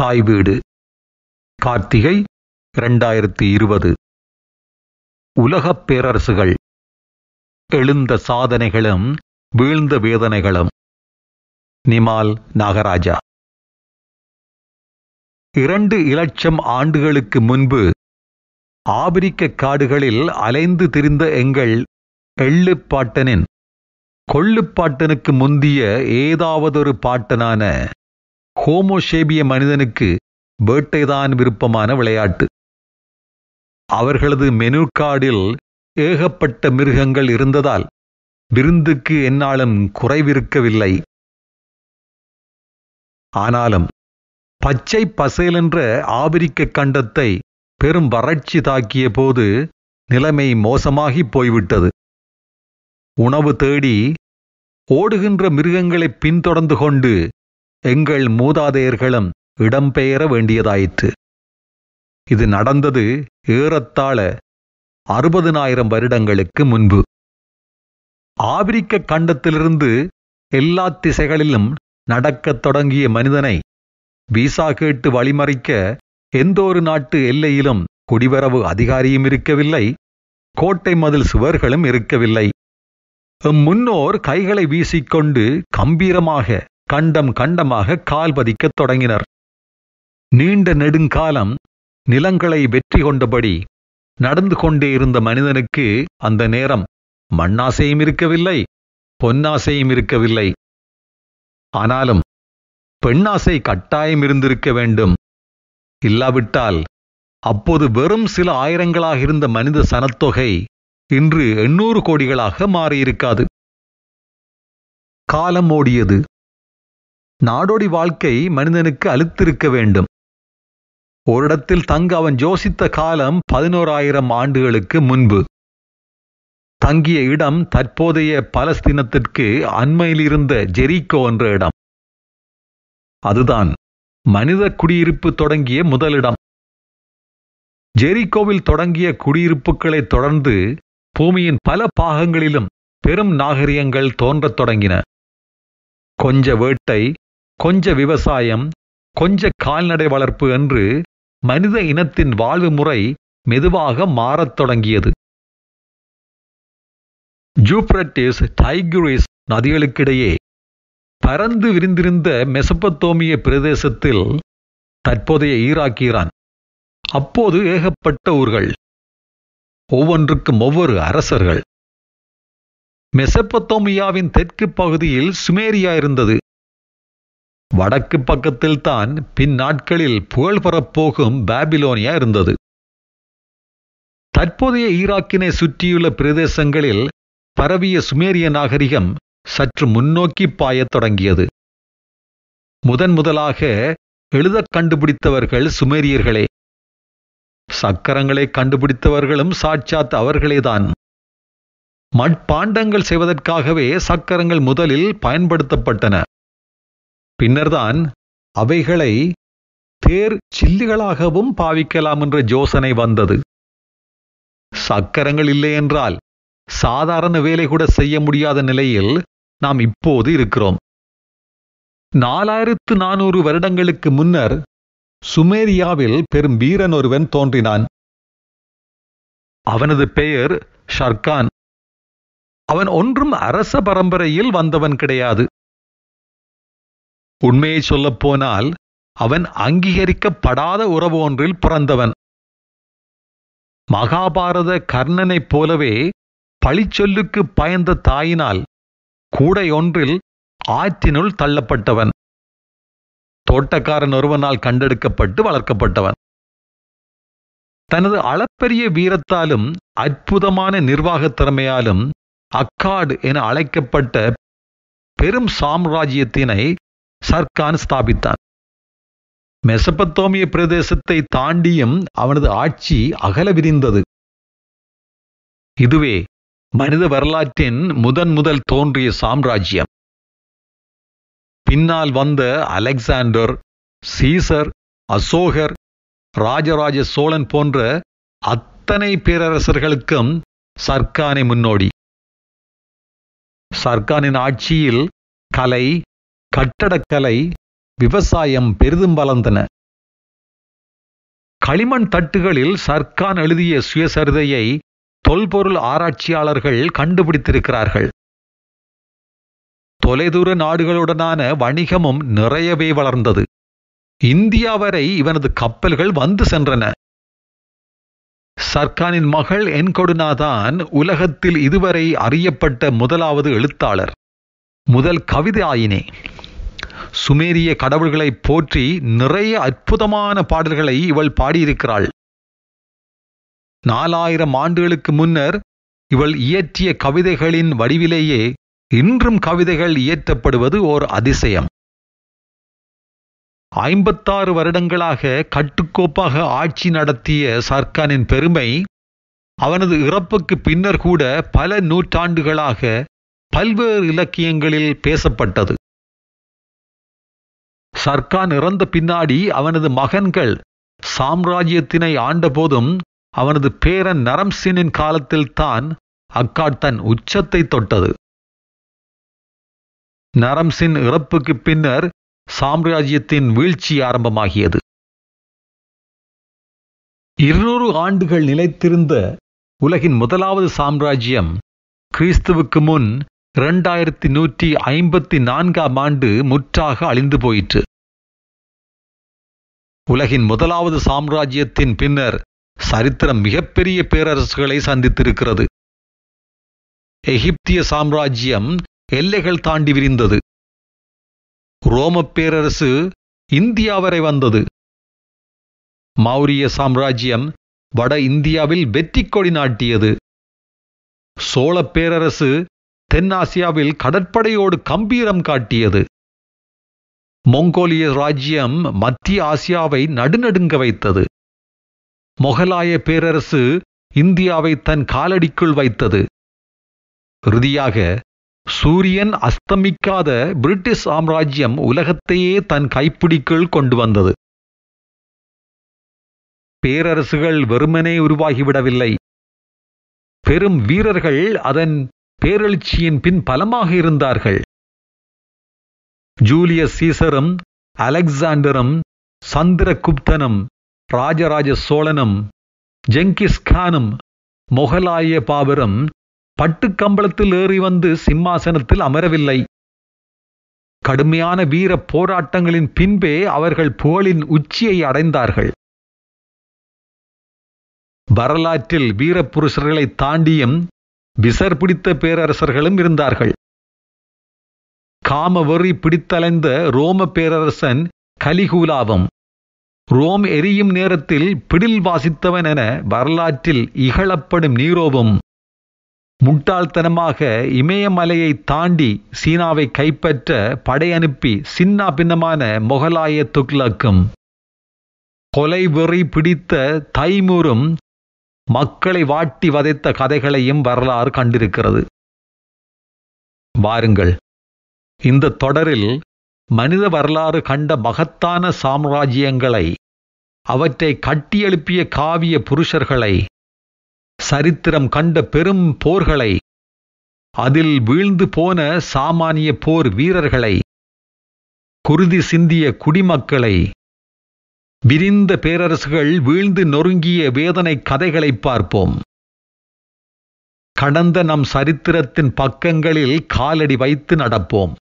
தாய் வீடு. கார்த்திகை இரண்டாயிரத்தி இருபது. உலகப் பேரரசுகள். எழுந்த சாதனைகளும் வீழ்ந்த வேதனைகளும். நிமால் நாகராஜா. இரண்டு இலட்சம் ஆண்டுகளுக்கு முன்பு ஆபிரிக்க காடுகளில் அலைந்து திரிந்த எங்கள் எள்ளுப்பாட்டனின் கொள்ளுப்பாட்டனுக்கு முந்திய ஏதாவதொரு பாட்டனான ஹோமோஷேபிய மனிதனுக்கு வேட்டைதான் விருப்பமான விளையாட்டு. அவர்களது மெனு கார்டில் ஏகப்பட்ட மிருகங்கள் இருந்ததால் விருந்துக்கு என்னாலும் குறைவிருக்கவில்லை. ஆனாலும் பச்சை பசேலென்ற ஆபிரிக்க கண்டத்தை பெரும் வறட்சி தாக்கிய போது நிலைமை மோசமாகி போய்விட்டது. உணவு தேடி ஓடுகின்ற மிருகங்களை பின்தொடர்ந்து கொண்டு எங்கள் மூதாதையர்களும் இடம்பெயர வேண்டியதாயிற்று. இது நடந்தது ஏறத்தாழ அறுபதினாயிரம் வருடங்களுக்கு முன்பு. ஆபிரிக்க கண்டத்திலிருந்து எல்லா திசைகளிலும் நடக்கத் தொடங்கிய மனிதனை விசா கேட்டு வழிமறிக்க எந்த ஒரு நாட்டு எல்லையிலும் குடிவரவு அதிகாரியும் இருக்கவில்லை கோட்டை மதில் சுவர்களும் இருக்கவில்லை. எம் முன்னோர் கைகளை வீசிக்கொண்டு கம்பீரமாக கண்டம் கண்டமாக கால் பதிக்கத் தொடங்கினர். நீண்ட நெடுங்காலம் நிலங்களை வெற்றி கொண்டபடி நடந்து கொண்டே இருந்த மனிதனுக்கு அந்த நேரம் மண்ணாசையும் இருக்கவில்லை பொன்னாசையும் இருக்கவில்லை. ஆனாலும் பெண்ணாசை கட்டாயம் இருந்திருக்க வேண்டும். இல்லாவிட்டால் அப்போது வெறும் சில ஆயிரங்களாக இருந்த மனித சனத்தொகை இன்று எண்ணூறு கோடிகளாக மாறியிருக்காது. காலம் ஓடியது. நாடோடி வாழ்க்கை மனிதனுக்கு அழுத்திருக்க வேண்டும். ஓரிடத்தில் தங்க அவன் யோசித்த காலம் பதினோராயிரம் ஆண்டுகளுக்கு முன்பு. தங்கிய இடம் தற்போதைய பலஸ்தீனத்திற்கு அண்மையில் இருந்த ஜெரிகோ என்ற இடம். அதுதான் மனித குடியிருப்பு தொடங்கிய முதலிடம் ஜெரிகோவில் தொடங்கிய குடியிருப்புகளை தொடர்ந்து பூமியின் பல பாகங்களிலும் பெரும் நாகரிகங்கள் தோன்றத் தொடங்கின. கொஞ்ச வேட்டை கொஞ்ச விவசாயம் கொஞ்ச கால்நடை வளர்ப்பு என்று மனித இனத்தின் வாழ்வு முறை மெதுவாக மாறத் தொடங்கியது. ஜூப்ரட்டிஸ் டைகுரிஸ் நதிகளுக்கிடையே பரந்து விரிந்திருந்த மெசப்பத்தோமிய பிரதேசத்தில் தற்போதைய ஈராக் ஈரான். அப்போது ஏகப்பட்ட ஊர்கள் ஒவ்வொன்றுக்கும் ஒவ்வொரு அரசர்கள். மெசப்பத்தோமியாவின் தெற்கு பகுதியில் சுமேரியா இருந்தது. வடக்கு பக்கத்தில் தான் பின் நாட்களில் புகழ் பெறப்போகும் பாபிலோனியா இருந்தது. தற்போதைய ஈராக்கினை சுற்றியுள்ள பிரதேசங்களில் பரவிய சுமேரிய நாகரிகம் சற்று முன்னோக்கி பாயத் தொடங்கியது. முதன் முதலாக எழுதக் கண்டுபிடித்தவர்கள் சுமேரியர்களே. சக்கரங்களை கண்டுபிடித்தவர்களும் சாட்சாத் அவர்களேதான். மட்பாண்டங்கள் செய்வதற்காகவே சக்கரங்கள் முதலில் பயன்படுத்தப்பட்டன. பின்னர்தான் அவைகளை தேர் சில்லிகளாகவும் பாவிக்கலாம் என்ற யோசனை வந்தது. சக்கரங்கள் இல்லை என்றால் சாதாரண வேலை கூட செய்ய முடியாத நிலையில் நாம் இப்போது இருக்கிறோம். நாலாயிரத்து நானூறு வருடங்களுக்கு முன்னர் சுமேரியாவில் பெரும் வீரன் ஒருவன் தோன்றினான். அவனது பெயர் ஷர்கான். அவன் ஒன்றும் அரச பரம்பரையில் வந்தவன் கிடையாது. உண்மையை சொல்லப்போனால் அவன் அங்கீகரிக்கப்படாத உறவு ஒன்றில் பிறந்தவன். மகாபாரத கர்ணனைப் போலவே பழிச்சொல்லுக்கு பயந்த தாயினால் கூடை ஒன்றில் ஆற்றினுள் தள்ளப்பட்டவன். தோட்டக்காரன் ஒருவனால் கண்டெடுக்கப்பட்டு வளர்க்கப்பட்டவன். தனது அளப்பரிய வீரத்தாலும் அற்புதமான நிர்வாகத் திறமையாலும் அக்காடு என அழைக்கப்பட்ட பெரும் சாம்ராஜ்யத்தினை சர்கான் ஸ்தாபித்தான். மெசபத்தோமிய பிரதேசத்தை தாண்டியும் அவனது ஆட்சி அகல விரிந்தது. இதுவே மனித வரலாற்றின் முதன் முதல் தோன்றிய சாம்ராஜ்யம். பின்னால் வந்த அலெக்சாண்டர் சீசர் அசோகர் ராஜராஜ சோழன் போன்ற அத்தனை பேரரசர்களுக்கும் சர்க்கானை முன்னோடி. சர்க்கானின் ஆட்சியில் கலை கட்டடக்கலை விவசாயம் பெரிதும் வளர்ந்தன. களிமண் தட்டுகளில் சர்க்கான் எழுதிய சுயசரிதையை தொல்பொருள் ஆராய்ச்சியாளர்கள் கண்டுபிடித்திருக்கிறார்கள். தொலைதூர நாடுகளுடனான வணிகமும் நிறையவே வளர்ந்தது. இந்தியா வரை இவனது கப்பல்கள் வந்து சென்றன. சர்க்கானின் மகள் என்கொடுனாதான் உலகத்தில் இதுவரை அறியப்பட்ட முதலாவது எழுத்தாளர். முதல் கவிதை ஆயினே. சுமேரிய கடவுள்களை போற்றி நிறைய அற்புதமான பாடல்களை இவள் பாடியிருக்கிறாள். நாலாயிரம் ஆண்டுகளுக்கு முன்னர் இவள் இயற்றிய கவிதைகளின் வடிவிலேயே இன்றும் கவிதைகள் இயற்றப்படுவது ஓர் அதிசயம். ஐம்பத்தாறு வருடங்களாக கட்டுக்கோப்பாக ஆட்சி நடத்திய சர்க்கானின் பெருமை அவனது இறப்புக்கு பின்னர் கூட பல நூற்றாண்டுகளாக பல்வேறு இலக்கியங்களில் பேசப்பட்டது. சர்க்கான் இறந்த பின்னாடி அவனது மகன்கள் சாம்ராஜ்யத்தினை ஆண்டபோதும் அவனது பேரன் நரம்சினின் காலத்தில்தான் அக்காட் தன் உச்சத்தை தொட்டது. நரம்சின் இறப்புக்கு பின்னர் சாம்ராஜ்யத்தின் வீழ்ச்சி ஆரம்பமாகியது. இருநூறு ஆண்டுகள் நிலைத்திருந்த உலகின் முதலாவது சாம்ராஜ்யம் கிறிஸ்துவுக்கு முன் இரண்டாயிரத்தி நூற்றி ஐம்பத்தி நான்காம் ஆண்டு முற்றாக அழிந்து போயிற்று. உலகின் முதலாவது சாம்ராஜ்யத்தின் பின்னர் சரித்திரம் மிகப்பெரிய பேரரசுகளை சந்தித்திருக்கிறது. எகிப்திய சாம்ராஜ்யம் எல்லைகள் தாண்டி விரிந்தது. ரோமப் பேரரசு இந்தியா வரை வந்தது. மௌரிய சாம்ராஜ்யம் வட இந்தியாவில் வெற்றி கொடி நாட்டியது. சோழப் பேரரசு தென்னாசியாவில் கடற்படையோடு கம்பீரம் காட்டியது. மொங்கோலிய ராஜ்யம் மத்திய ஆசியாவை நடுநடுங்க வைத்தது. மொகலாய பேரரசு இந்தியாவை தன் காலடிக்குள் வைத்தது. இறுதியாக சூரியன் அஸ்தமிக்காத பிரிட்டிஷ் சாம்ராஜ்யம் உலகத்தையே தன் கைப்பிடிக்குள் கொண்டு வந்தது. பேரரசுகள் வெறுமனே உருவாகிவிடவில்லை. பெரும் வீரர்கள் அதன் பேரெழுச்சியின் பின் பலமாக இருந்தார்கள். ஜூலியஸ் சீசரும் அலெக்சாண்டரும் சந்திரகுப்தனும் ராஜராஜ சோழனும் ஜெங்கிஸ்கானும் மொகலாய பாபரும் பட்டுக்கம்பளத்தில் ஏறி வந்து சிம்மாசனத்தில் அமரவில்லை. கடுமையான வீர போராட்டங்களின் பின்பே அவர்கள் புகழின் உச்சியை அடைந்தார்கள். வரலாற்றில் வீரப்புருஷர்களை தாண்டியும் விசர் பிடித்த பேரரசர்களும் இருந்தார்கள். காம வெறி பிடித்தலைந்த ரோம பேரரசன் கலிகூலாவும் ரோம் எரியும் நேரத்தில் பிடில் வாசித்தவன் என வரலாற்றில் இகழப்படும் நீரோவும் முட்டாள்தனமாக இமயமலையை தாண்டி சீனாவை கைப்பற்ற படையனுப்பி சின்னா பின்னமான மொகலாய துக்லக்கும் கொலை வெறி பிடித்த தைமூரும் மக்களை வாட்டி வதைத்த கதைகளையும் வரலாறு கண்டிருக்கிறது. வாருங்கள். இந்த தொடரில் மனித வரலாறு கண்ட மகத்தான சாம்ராஜ்யங்களை அவற்றை கட்டியெழுப்பிய காவிய புருஷர்களை சரித்திரம் கண்ட பெரும் போர்களை அதில் வீழ்ந்து போன சாமானிய போர் வீரர்களை குருதி சிந்திய குடிமக்களை விரிந்த பேரரசுகள் வீழ்ந்து நொறுங்கிய வேதனை கதைகளை பார்ப்போம். கடந்த நம் சரித்திரத்தின் பக்கங்களில் காலடி வைத்து நடப்போம்.